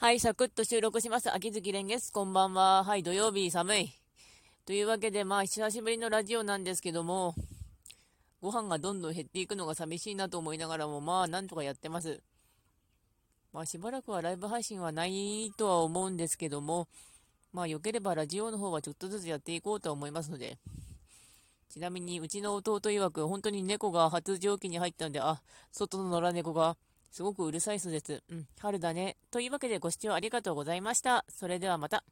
はい、サクッと収録します。秋月蓮です。こんばんは。はい、土曜日寒い。というわけで、まあ、久しぶりのラジオなんですけども、ご飯がどんどん減っていくのが寂しいなと思いながらも、まあ、なんとかやってます。まあ、しばらくはライブ配信はないとは思うんですけども、まあ、良ければラジオの方はちょっとずつやっていこうと思いますので、ちなみに、うちの弟曰く、本当に猫が発情期に入ったんで、あ、外の野良猫が、すごくうるさいそうです。うん、春だね。というわけでご視聴ありがとうございました。それではまた。